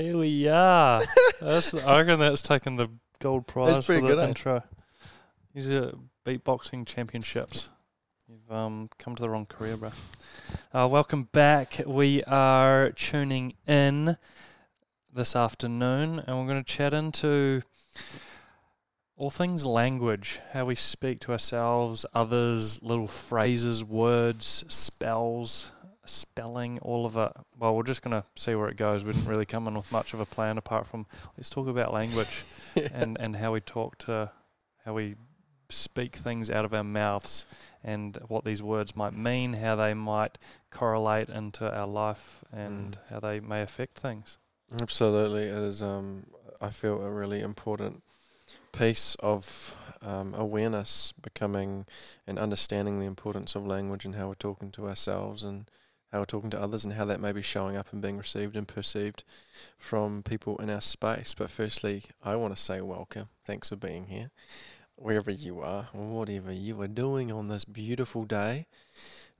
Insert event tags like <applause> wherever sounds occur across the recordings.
Here we are. that's the, I reckon that's taken the gold prize for pretty the good, eh? intro. These are beatboxing championships. You've um, come to the wrong career, bro. Uh, welcome back. We are tuning in this afternoon, and we're going to chat into all things language, how we speak to ourselves, others, little phrases, words, spells, spelling, all of it. Well, we're just going to see where it goes. We didn't really come in with much of a plan apart from let's talk about language <laughs> and, and how we talk to, how we speak things out of our mouths and what these words might mean, how they might correlate into our life and Mm. how they may affect things. Absolutely, it is. Um, I feel a really important piece of um, awareness, becoming and understanding the importance of language and how we're talking to ourselves and how we're talking to others and how that may be showing up and being received and perceived from people in our space. But firstly, I want to say welcome. Thanks for being here, wherever you are, whatever you are doing on this beautiful day.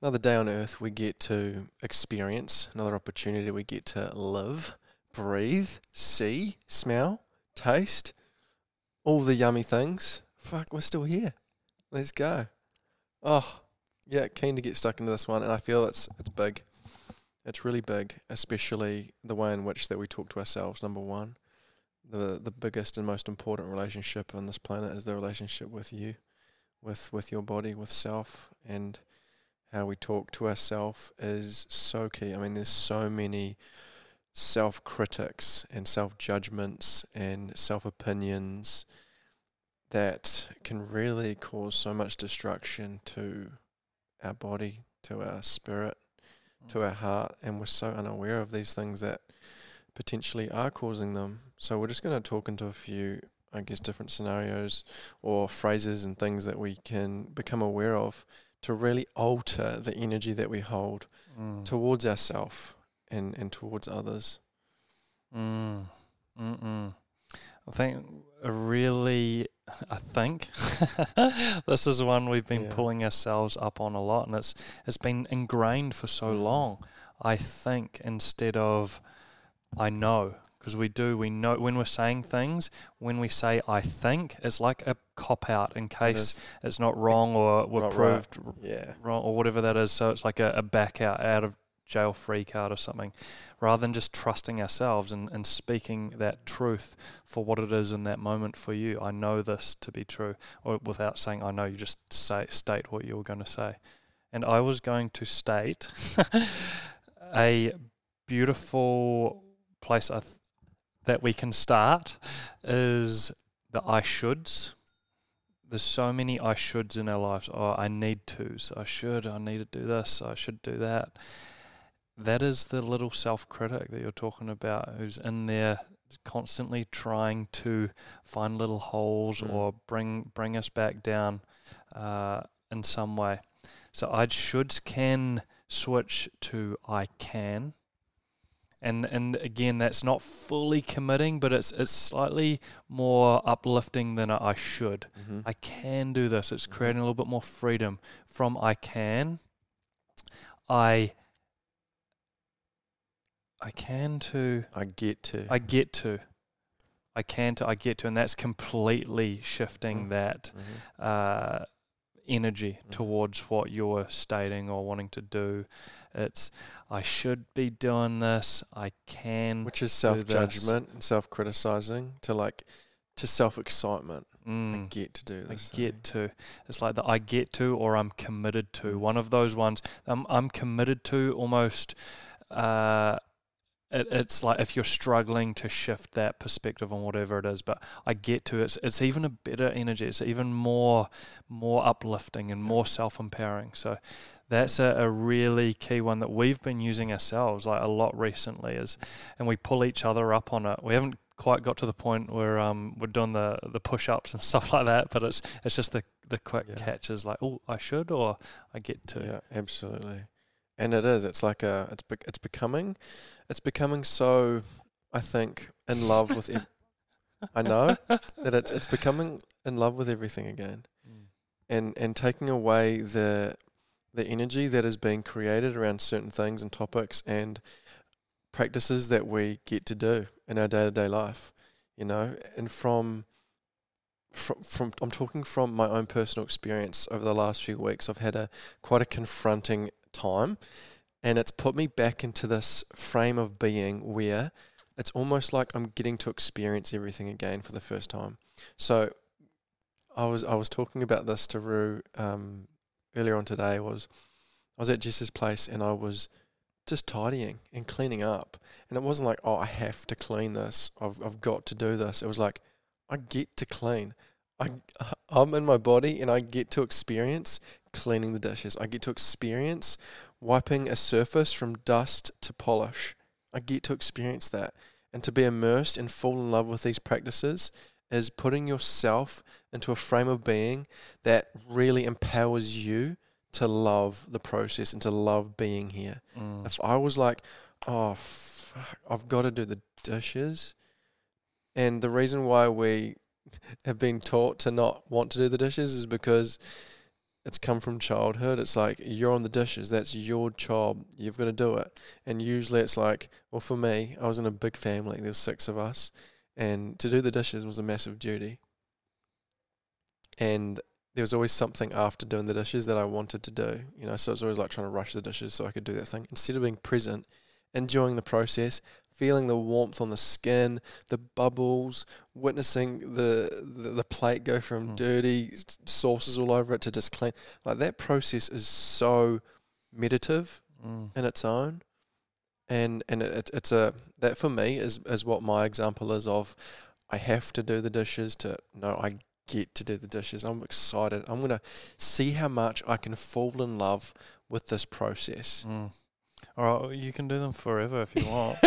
Another day on earth we get to experience, another opportunity we get to live breathe, see, smell, taste, all the yummy things. Fuck, we're still here. Let's go. Oh, yeah, keen to get stuck into this one, and I feel it's it's big. It's really big, especially the way in which that we talk to ourselves. Number one, the the biggest and most important relationship on this planet is the relationship with you, with with your body, with self, and how we talk to ourselves is so key. I mean, there's so many self critics and self judgments and self opinions that can really cause so much destruction to our body, to our spirit, to our heart, and we're so unaware of these things that potentially are causing them. So we're just going to talk into a few, I guess, different scenarios or phrases and things that we can become aware of to really alter the energy that we hold Mm. towards ourselves and, and towards others. Mm. I think really, I think <laughs> this is one we've been Yeah. pulling ourselves up on a lot, and it's it's been ingrained for so Mm. long. I think instead of I know, because we do, we know when we're saying things. When we say I think, it's like a cop out in case it's not wrong or we're Not right. proved Yeah. wrong or whatever that is. So it's like a, a back out, out of jail free card or something, rather than just trusting ourselves and, and speaking that truth for what it is in that moment for you. I know this to be true, or without saying I know, you just say state what you were going to say. And I was going to state <laughs> a beautiful place th- that we can start is the I shoulds there's so many I shoulds in our lives. Oh, I need tos. I should. I need to do this. I should do that. That is the little self critic that you're talking about who's in there constantly trying to find little holes Mm. or bring bring us back down uh, in some way. So I should can switch to I can. And and again that's not fully committing, but it's it's slightly more uplifting than I should. Mm-hmm. I can do this. It's creating a little bit more freedom from I can. I I can to I get to. I get to. I can to I get to and that's completely shifting Mm. that Mhm. uh, energy Mhm. towards what you're stating or wanting to do. It's I should be doing this. I can Which is self judgment and self criticizing to like to self excitement. I Mm. get to do this. I get to. It's like the I get to or I'm committed to. Mm. One of those ones. I'm I'm committed to almost. Uh, it, it's like if you're struggling to shift that perspective on whatever it is, but I get to. It's it's even a better energy. It's even more more uplifting and more self empowering. So. That's a, a really key one that we've been using ourselves like a lot recently is and we pull each other up on it. We haven't quite got to the point where um we're doing the the push ups and <laughs> stuff like that, but it's it's just the the quick Yeah. catches like oh I should or I get to. Yeah, absolutely. And it is. It's like a. It's bec it's becoming, it's becoming so. I think in love with. Ev- <laughs> I know that it's it's becoming in love with everything again, Mm. and and taking away the the energy that is being created around certain things and topics, and practices that we get to do in our day to day life, you know, and from from from I'm talking from my own personal experience over the last few weeks. I've had a quite a confronting time, and it's put me back into this frame of being where it's almost like I'm getting to experience everything again for the first time. So, I was I was talking about this to Rue um, earlier on today. Was I was at Jess's place and I was just tidying and cleaning up, and it wasn't like oh I have to clean this. I've I've got to do this. It was like I get to clean. I <laughs> I'm in my body and I get to experience cleaning the dishes. I get to experience wiping a surface from dust to polish. I get to experience that. And to be immersed and fall in love with these practices is putting yourself into a frame of being that really empowers you to love the process and to love being here. Mm. If I was like, oh, fuck, I've got to do the dishes, and the reason why we <laughs> have been taught to not want to do the dishes is because it's come from childhood. It's like you're on the dishes. That's your job. You've got to do it. And usually it's like, well, for me, I was in a big family. There's six of us, and to do the dishes was a massive duty. And there was always something after doing the dishes that I wanted to do. You know, so it was always like trying to rush the dishes so I could do that thing instead of being present, enjoying the process, feeling the warmth on the skin, the bubbles, witnessing the the, the plate go from Mm. dirty sauces all over it to just clean. Like that process is so meditative Mm. in its own, and and it, it, it's a that for me is is what my example is of. I have to do the dishes to no, I get to do the dishes. I'm excited. I'm gonna see how much I can fall in love with this process. Mm. All right, you can do them forever if you want. <laughs>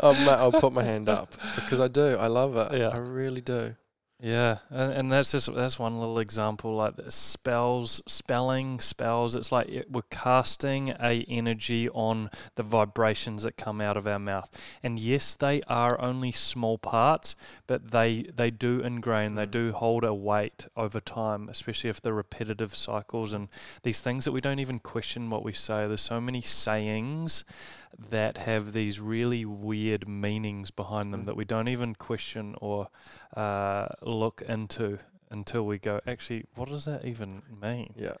oh, mate, I'll put my hand up because I do. I love it. Yeah. I really do. Yeah, and, and that's just that's one little example. Like the spells, spelling spells. It's like it, we're casting a energy on the vibrations that come out of our mouth. And yes, they are only small parts, but they they do ingrain. They Mm. do hold a weight over time, especially if they're repetitive cycles and these things that we don't even question what we say. There's so many sayings that have these really weird meanings behind them Mm. that we don't even question or uh, look into until we go, actually, what does that even mean? Yeah.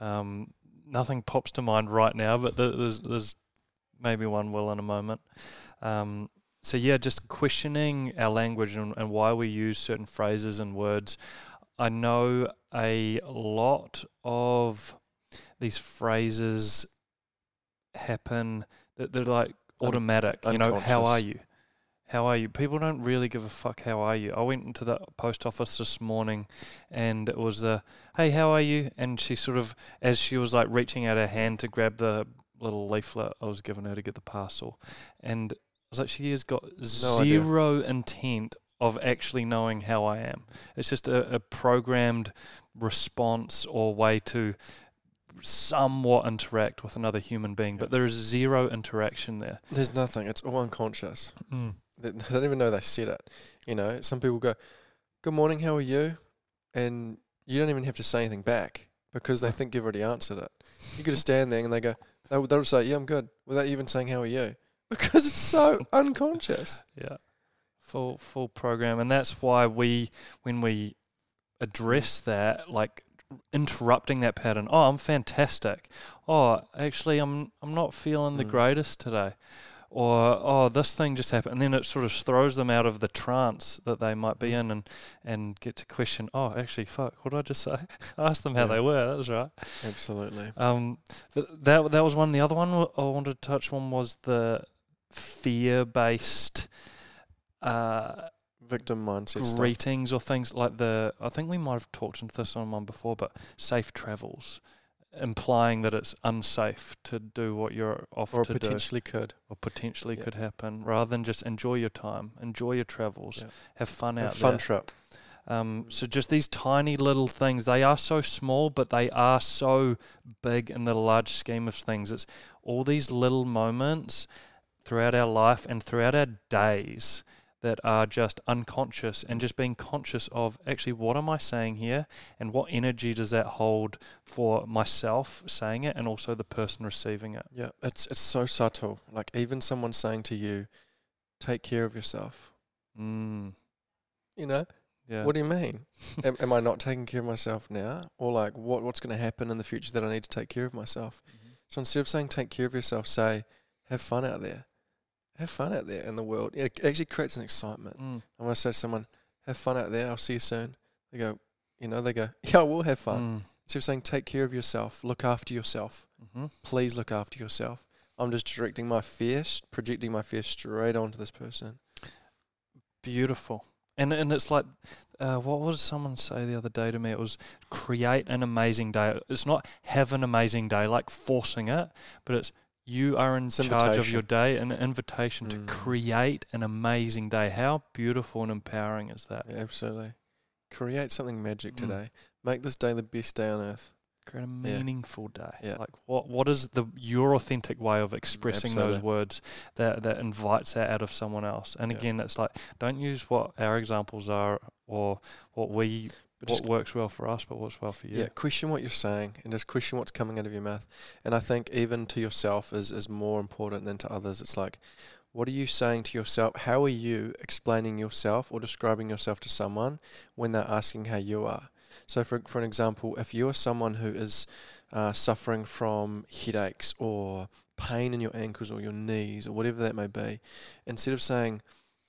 Um, nothing pops to mind right now, but th- there's, there's maybe one will in a moment. Um, so, yeah, just questioning our language and, and why we use certain phrases and words. I know a lot of these phrases happen they're like Un- automatic. you know, how are you? How are you? People don't really give a fuck. How are you? I went into the post office this morning, and it was the hey, how are you? And she sort of, as she was like reaching out her hand to grab the little leaflet I was giving her to get the parcel, and I was like, she has got idea. zero intent of actually knowing how I am. It's just a, a programmed response or way to somewhat interact with another human being, but there is zero interaction there. There's nothing. It's all unconscious. Mm. They, they don't even know they said it. You know, some people go, "Good morning, how are you?" and you don't even have to say anything back because they think you've already answered it. You could just stand there and they go, they'll, they'll say, "Yeah, I'm good," without even saying, "How are you?" <laughs> Because it's so <laughs> unconscious. Yeah. Full full program. And that's why we when we address that, like interrupting that pattern, oh I'm fantastic. Oh, actually I'm I'm not feeling the Mm. greatest today. Or oh this thing just happened and then it sort of throws them out of the trance that they might be Mm. in and, and get to question, oh actually fuck, what did I just say? <laughs> Ask them how Yeah. they were, that was right. Absolutely. Um, th- that that was one. The other one I wanted to touch on was the fear-based uh, Victim mindset stuff. greetings or things like the. I think we might have talked into this on one before, but safe travels, implying that it's unsafe to do what you're off Or to potentially could. or potentially Yeah. could happen, rather than just enjoy your time, enjoy your travels, Yeah. have fun A out fun there. trip. Um, so just these tiny little things, they are so small, but they are so big in the large scheme of things. It's all these little moments throughout our life and throughout our days that are just unconscious and just being conscious of actually what am I saying here and what energy does that hold for myself saying it and also the person receiving it. Yeah, it's it's so subtle. Like even someone saying to you, "Take care of yourself." Mm, You know, yeah. what do you mean? <laughs> am, am I not taking care of myself now, or like what what's going to happen in the future that I need to take care of myself? Mhm. So instead of saying take care of yourself, say have fun out there. Have fun out there in the world. It actually creates an excitement. Mm, I want to say to someone, have fun out there. I'll see you soon. They go, you know, they go, <laughs> yeah, we'll have fun. mm, Instead of saying take care of yourself, look after yourself. mhm. Please look after yourself. I'm just directing my fear, projecting my fear straight onto this person. Beautiful. And and it's like, uh, what did someone say the other day to me? It was create an amazing day. It's not have an amazing day, like forcing it, but it's you are in charge of your day, an invitation Mm. to create an amazing day. How beautiful and empowering is that? Yeah, absolutely. Create something magic Mm. today. Make this day the best day on earth. Create a Yeah. meaningful day. Yeah. Like what what is the your authentic way of expressing those words that that invites that out of someone else? And Yeah. again, it's like don't use what our examples are or what we But what works well for us, but what's well for you. Yeah, question what you're saying and just question what's coming out of your mouth. And I think even to yourself is, is more important than to others. It's like, what are you saying to yourself? How are you explaining yourself or describing yourself to someone when they're asking how you are? So, for, for an example, if you are someone who is uh, suffering from headaches or pain in your ankles or your knees or whatever that may be, instead of saying,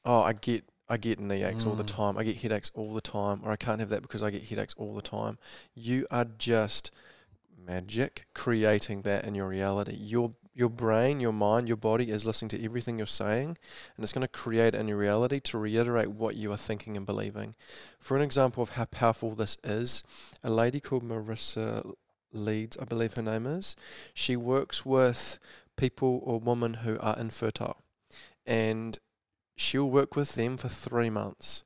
"Oh, I get I get knee aches all the Mm. time. I get headaches all the time, or I can't have that because I get headaches all the time." You are just magic creating that in your reality. Your your brain, your mind, your body is listening to everything you're saying, and it's going to create in your reality to reiterate what you are thinking and believing. For an example of how powerful this is, a lady called Marissa Leeds, I believe her name is, she works with people or women who are infertile, and she'll work with them for three months.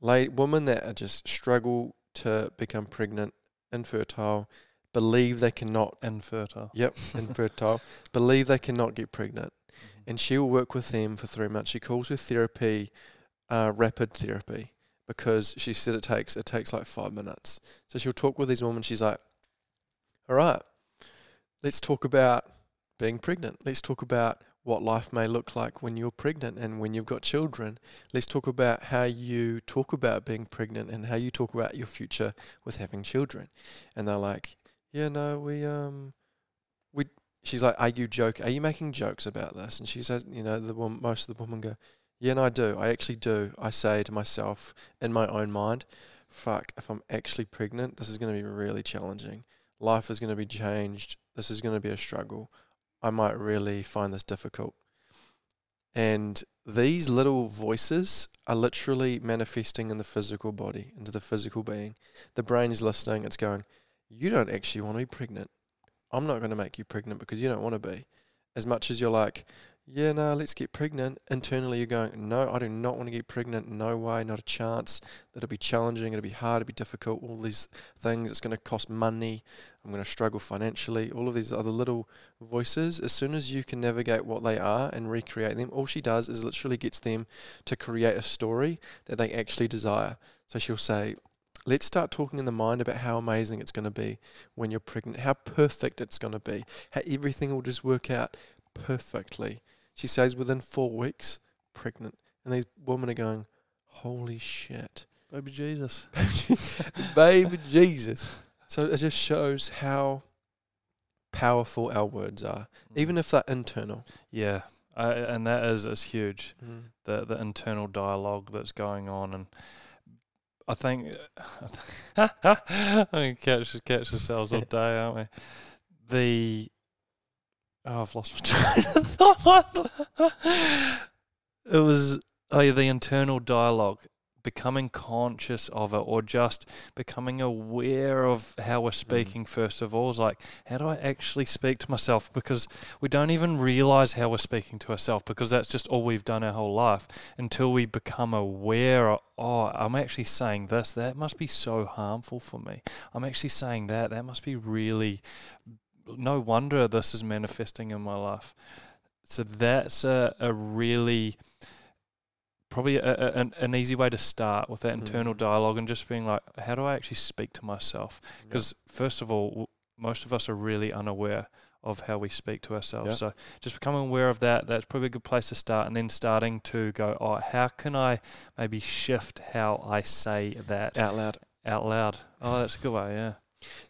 Late women that are just struggle to become pregnant, infertile, believe they cannot. Infertile. Yep, infertile. <laughs> believe they cannot get pregnant, and she'll work with them for three months. She calls her therapy uh, rapid therapy because she said it takes it takes like five minutes. So she'll talk with these women. She's like, "All right, let's talk about being pregnant. Let's talk about what life may look like when you're pregnant and when you've got children. Let's talk about how you talk about being pregnant and how you talk about your future with having children." And they're like, "Yeah, no, we um." We, she's like, "Are you joke? Are you making jokes about this?" And she says, "You know, the most of the women go, yeah, and I do. I actually do. I say to myself in my own mind, fuck, if I'm actually pregnant, this is going to be really challenging. Life is going to be changed. This is going to be a struggle. I might really find this difficult." And these little voices are literally manifesting in the physical body, into the physical being. The brain is listening. It's going, "You don't actually want to be pregnant." I'm not going to make you pregnant because you don't want to be. As much as you're like, yeah, no, let's get pregnant. Internally, you're going, no, I do not want to get pregnant. No way, not a chance. That'll be challenging. It'll be hard. It'll be difficult. All these things. It's going to cost money. I'm going to struggle financially. All of these other little voices. As soon as you can navigate what they are and recreate them, all she does is literally gets them to create a story that they actually desire. So she'll say, Let's start talking in the mind about how amazing it's going to be when you're pregnant, how perfect it's going to be, how everything will just work out perfectly. She says within four weeks, pregnant. And these women are going, Holy shit. Baby Jesus. <laughs> Baby Jesus. So it just shows how powerful our words are, even if they're internal. Yeah. I, and that is is huge. Mm. The the internal dialogue that's going on and I think <laughs> I mean, catch catch ourselves all <laughs> day, aren't we? The oh, I've lost my train of thought. it was oh the internal dialogue, becoming conscious of it, or just becoming aware of how we're mm-hmm. speaking. First of all, is like how do I actually speak to myself? Because we don't even realize how we're speaking to ourselves because that's just all we've done our whole life until we become aware of, oh, I'm actually saying this. That must be so harmful for me. I'm actually saying that. That must be really, no wonder this is manifesting in my life. So that's a, a really probably a, a, an, an easy way to start with that internal Mm. dialogue and just being like, how do I actually speak to myself? Because first of all, w- most of us are really unaware of how we speak to ourselves. Yeah. So just becoming aware of that, that's probably a good place to start. And then starting to go, oh, how can I maybe shift how I say that out loud. out loud? Oh, that's a good way, yeah.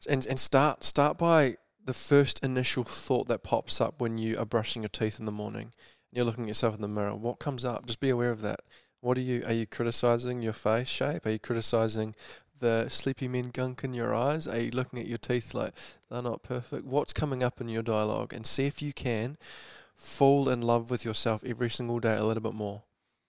and and start start by the first initial thought that pops up when you are brushing your teeth in the morning. and You're looking at yourself in the mirror. What comes up? Just be aware of that. What are you? Are you criticizing your face shape? Are you criticizing the sleepy men gunk in your eyes? Are you looking at your teeth like they're not perfect? What's coming up in your dialogue? And see if you can fall in love with yourself every single day a little bit more.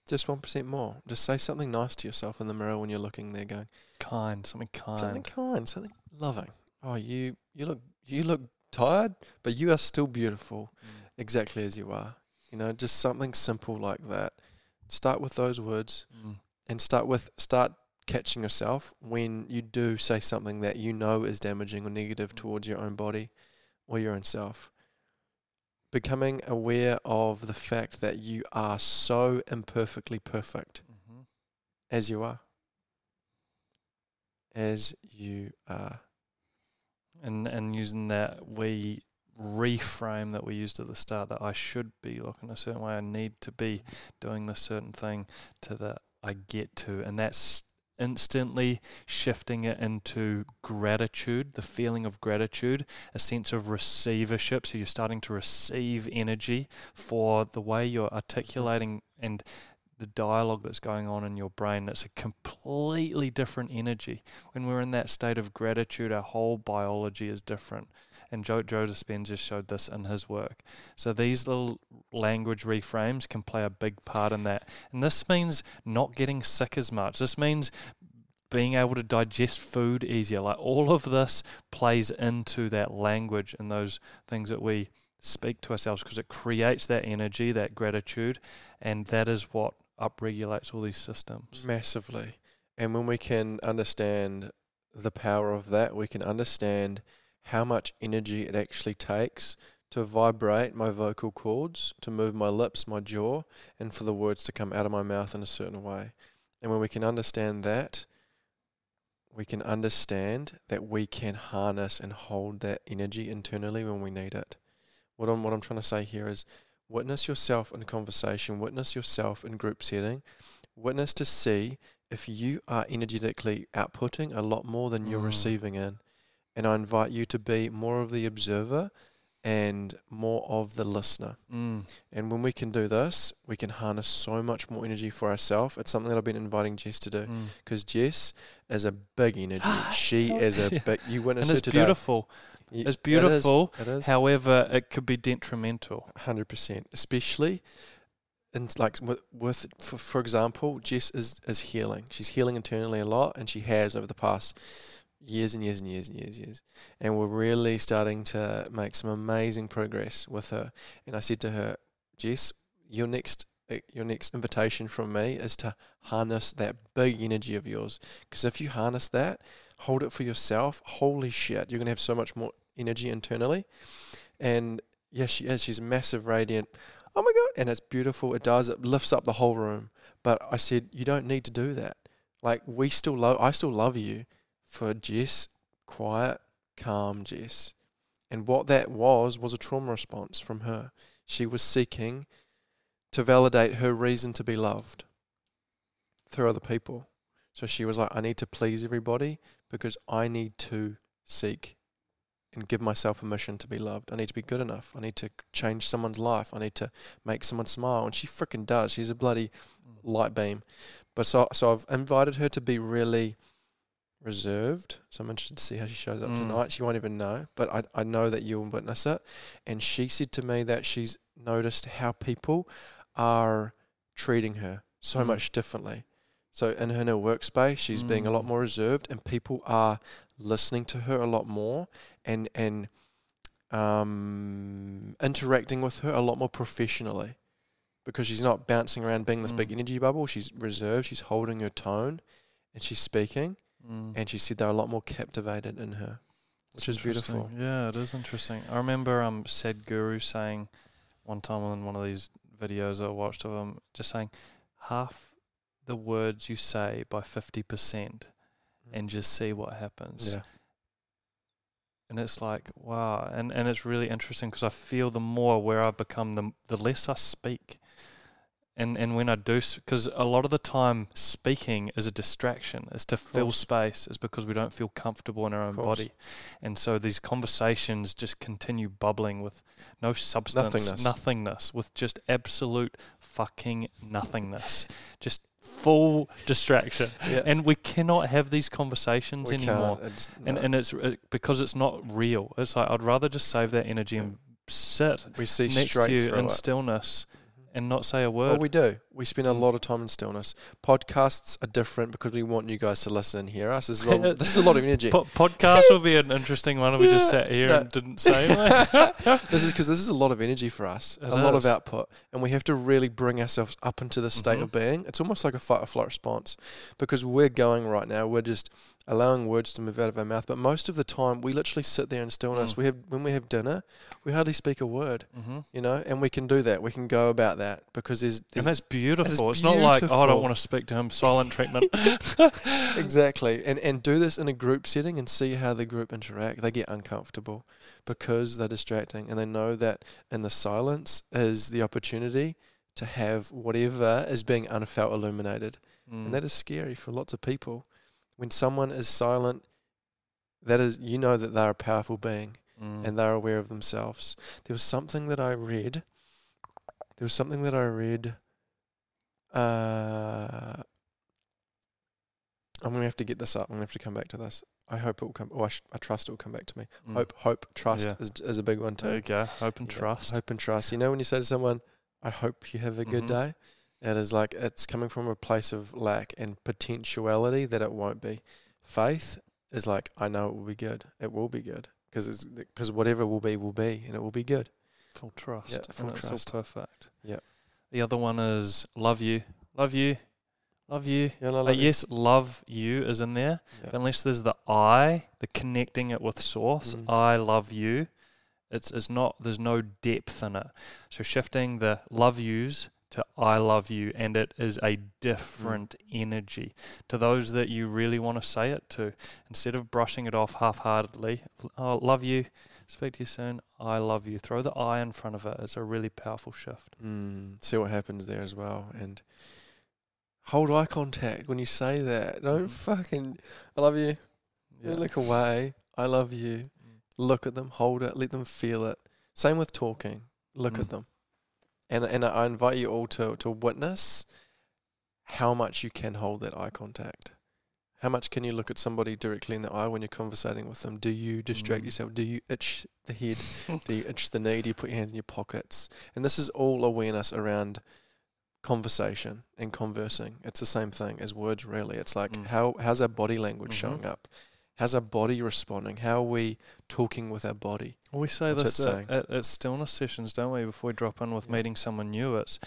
Just one percent more. Just say something nice to yourself in the mirror when you're looking there, going. Kind, something kind. Something kind, something loving. Oh, you you look you look tired, but you are still beautiful Mm. exactly as you are. You know, just something simple like that. Start with those words Mm. and start with start catching yourself when you do say something that you know is damaging or negative towards your own body or your own self. Becoming aware of the fact that you are so imperfectly perfect Mhm. as you are. As you are. And and using that we reframe that we used at the start that I should be looking a certain way, I need to be doing this certain thing to that I get to, and that's instantly shifting it into gratitude, the feeling of gratitude, a sense of receivership. So you're starting to receive energy for the way you're articulating and the dialogue that's going on in your brain. It's a completely different energy when we're in that state of gratitude, our whole biology is different. And Joe, Joe Dispenza showed this in his work. So these little language reframes can play a big part in that. And this means not getting sick as much. This means being able to digest food easier. Like all of this plays into that language and those things that we speak to ourselves because it creates that energy, that gratitude, and that is what upregulates all these systems. Massively. And when we can understand the power of that, we can understand how much energy it actually takes to vibrate my vocal cords, to move my lips, my jaw, and for the words to come out of my mouth in a certain way. And when we can understand that, we can understand that we can harness and hold that energy internally when we need it. What I'm what I'm trying to say here is witness yourself in conversation, witness yourself in group setting, witness to see if you are energetically outputting a lot more than you're Mm. receiving in. And I invite you to be more of the observer and more of the listener. Mm. And when we can do this, we can harness so much more energy for ourselves. It's something that I've been inviting Jess to do Mm. because Jess is a big energy. she is a <laughs> big. You witness And her it's today. beautiful. It's beautiful. It is. However, it could be detrimental. Hundred percent, especially in like with, with for, for example, Jess is is healing. She's healing internally a lot, and she has over the past years and years and years and years and years. And we're really starting to make some amazing progress with her. And I said to her, Jess, your next uh, your next invitation from me is to harness that big energy of yours. Because if you harness that, hold it for yourself. Holy shit, you're gonna have so much more energy internally. And yes, she is. She's massive, radiant. Oh my god! And it's beautiful. It does. It lifts up the whole room. But I said you don't need to do that. Like we still love. I still love you for Jess, quiet, calm Jess. And what that was was a trauma response from her. She was seeking to validate her reason to be loved through other people. So she was like, I need to please everybody because I need to seek and give myself permission to be loved. I need to be good enough. I need to change someone's life. I need to make someone smile. And she freaking does. She's a bloody mm. light beam. But so so I've invited her to be really reserved. So I'm interested to see how she shows up Mm. tonight. She won't even know, but I I know that you'll witness it. And she said to me that she's noticed how people are treating her so Mm. much differently. So in her, in her workspace, she's being a lot Mm. more reserved, and people are listening to her a lot more, and and um, interacting with her a lot more professionally, because she's not bouncing around being this big Mm. energy bubble. She's reserved. She's holding her tone, and she's speaking. Mm. And she said they're a lot more captivated in her, which is beautiful. Yeah, it is interesting. I remember um Sadhguru saying one time in one of these videos I watched of him, just saying half the words you say by 50% and just see what happens. yeah, And it's like, wow. And, and it's really interesting because I feel the more aware I become, the, the less I speak. And, and when I do, because a lot of the time speaking is a distraction, is to fill space, is because we don't feel comfortable in our own body. And so these conversations just continue bubbling with no substance, Nothingness. nothingness with just absolute fucking nothingness. just full distraction. <laughs> yeah. And we cannot have these conversations we anymore. It's, and no. and it's uh, because it's not real. It's like I'd rather just save that energy and sit we see next to you in it. stillness and not say a word. Well, we do. We spend a Mm. lot of time in stillness. Podcasts are different because we want you guys to listen and hear us. This is a lot, <laughs> this is a lot of energy. Po- podcast will be an interesting one if we just sat here <laughs> No. and didn't say <laughs> this is because this is a lot of energy for us, It a lot of output, and we have to really bring ourselves up into the state Mhm. of being. It's almost like a fight or flight response because we're going right now. We're just allowing words to move out of our mouth, but most of the time we literally sit there in stillness. Mm. We have when we have dinner, we hardly speak a word, hmm you know, and we can do that. We can go about that because there's, And that's beautiful. It's not like oh, I don't want to speak to him. Silent treatment. <laughs> <laughs> exactly and and do this in a group setting and see how the group interact they get uncomfortable because they're distracting and they know that in the silence is the opportunity to have whatever is being unfelt illuminated Mm. and that is scary for lots of people when someone is silent that is you know that they're a powerful being Mm. and they're aware of themselves there was something that i read there was something that i read uh I'm gonna have to get this up. I'm gonna have to come back to this. I hope it will come. Oh, I, sh- I trust it will come back to me. Mm. Hope, hope, trust Yeah. is is a big one There you too. go. Hope and Yeah, trust. Hope and trust. You know when you say to someone, "I hope you have a good Mhm. day," it is like it's coming from a place of lack and potentiality that it won't be. Faith is like, "I know it will be good. It will be good because it's because whatever will be will be, and it will be good." Full trust. Yeah, full trust. perfect. Yeah. The other one is love you. Love you. Love you. Yeah, Uh, you. yes, love you is in there. Yeah. But unless there's the I, the connecting it with source, Mm. I love you, it's it's not there's no depth in it. So shifting the love yous to I love you and it is a different Mm. energy to those that you really want to say it to. Instead of brushing it off half heartedly, oh love you, speak to you soon, I love you. Throw the I in front of it. It's a really powerful shift. Mm, see what happens there as well, and hold eye contact when you say that. Don't Mhm. fucking. I love you. Yeah. Don't look away. I love you. Mm. Look at them. Hold it. Let them feel it. Same with talking. Look Mm. at them, and and I invite you all to to witness how much you can hold that eye contact. How much can you look at somebody directly in the eye when you're conversating with them? Do you distract Mm. yourself? Do you itch the head? <laughs> Do you itch the knee? Do you put your hand in your pockets? And this is all awareness around conversation and conversing. It's the same thing as words, really. It's like Mm. how how's our body language Mhm. showing up? How's our body responding? How are we talking with our body? We say What's this at, at, at stillness sessions, don't we? Before we drop in with Yeah. meeting someone new, it's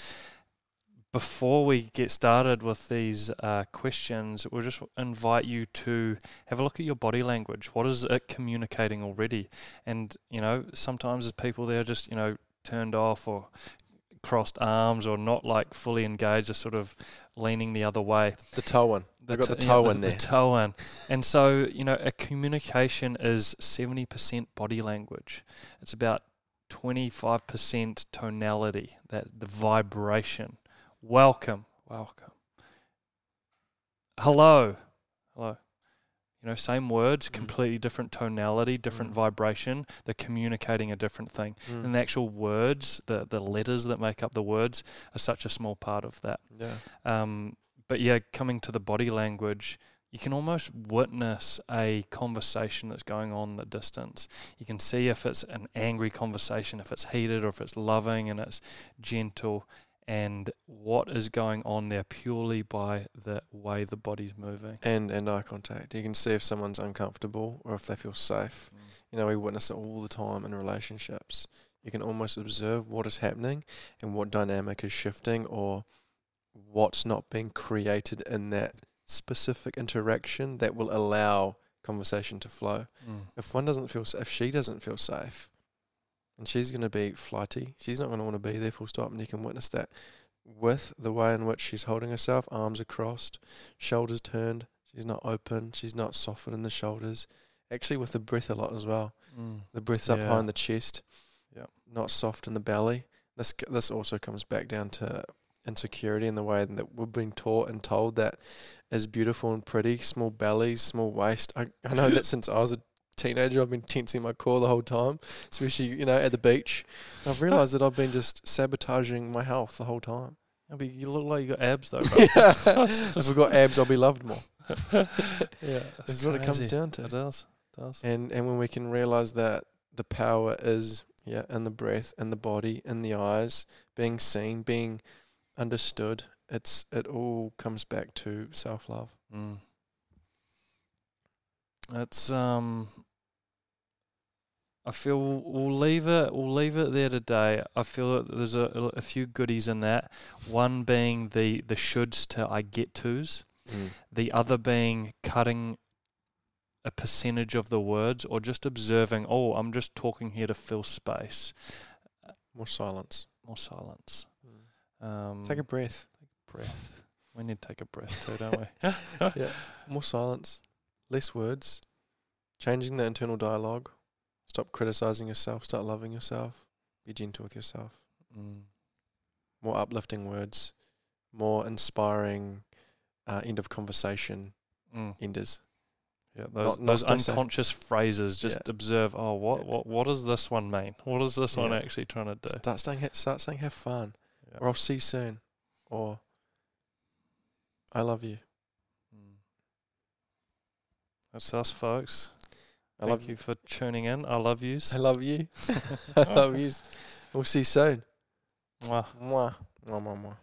before we get started with these uh, questions. We'll just invite you to have a look at your body language. What is it communicating already? And you know, sometimes as people they're just you know turned off or crossed arms or not like fully engaged, just sort of leaning the other way The toe one. the got the toe yeah, in the, there. The toe in. And so, you know, a communication is 70% body language. It's about 25% tonality, that the vibration. Welcome, welcome. Hello, hello. You know, same words, Mm. completely different tonality, different Mm. vibration. They're communicating a different thing. Mm. And the actual words, the, the letters that make up the words, are such a small part of that. Yeah. Um, but yeah, coming to the body language, you can almost witness a conversation that's going on in the distance. You can see if it's an angry conversation, if it's heated, or if it's loving and it's gentle, and what is going on there purely by the way the body's moving. And and eye contact. You can see if someone's uncomfortable or if they feel safe. You know, we witness it all the time in relationships. You can almost observe what is happening and what dynamic is shifting or what's not being created in that specific interaction that will allow conversation to flow. Mm. If one doesn't feel, if she doesn't feel safe, and she's going to be flighty, she's not going to want to be there full stop, and you can witness that. with the way in which she's holding herself, arms are crossed, shoulders turned. She's not open. She's not softened in the shoulders. Actually, with the breath a lot as well. Mm. The breath's up Yeah. high in the chest. Yep. Not soft in the belly. This this also comes back down to insecurity in the way that we've been taught and told that is beautiful and pretty. Small bellies, small waist. I, I know that <laughs> since I was a teenager, I've been tensing my core the whole time, especially you know at the beach. I've realised that I've been just sabotaging my health the whole time. I mean, you look like you got abs though, <laughs> bro. <laughs> if I've got abs, I'll be loved more. yeah, <laughs> That's what it comes down to. It does. It does. And and when we can realize that the power is yeah in the breath, in the body, in the eyes, being seen, being understood, it's it all comes back to self love. Mm. It's um. I feel we'll, leave it. We'll leave it there today. I feel that there's a, a few goodies in that. One being the the shoulds to I get tos. The other being cutting a percentage of the words, or just observing. Oh, I'm just talking here to fill space. More silence. More silence. Um, Take a breath. Take a breath. We need to take a breath too, don't we? <laughs> yeah. More silence. Less words. Changing the internal dialogue. Stop criticizing yourself. Start loving yourself. Be gentle with yourself. Mm. More uplifting words. More inspiring uh, end of conversation Mm. enders. Yeah, those, not those a- unconscious phrases. Just Yeah. observe. Oh, what, Yeah. what, what does this one mean? What is this one actually trying to do? Start saying, start saying, have fun, Yeah. or I'll see you soon, or I love you. Mm. That's us, folks. I Thank love you for tuning in. I love yous. I love you. <laughs> I <laughs> love you. We'll see you soon. Mwah. Mwah. Mwah, mwah, mwah.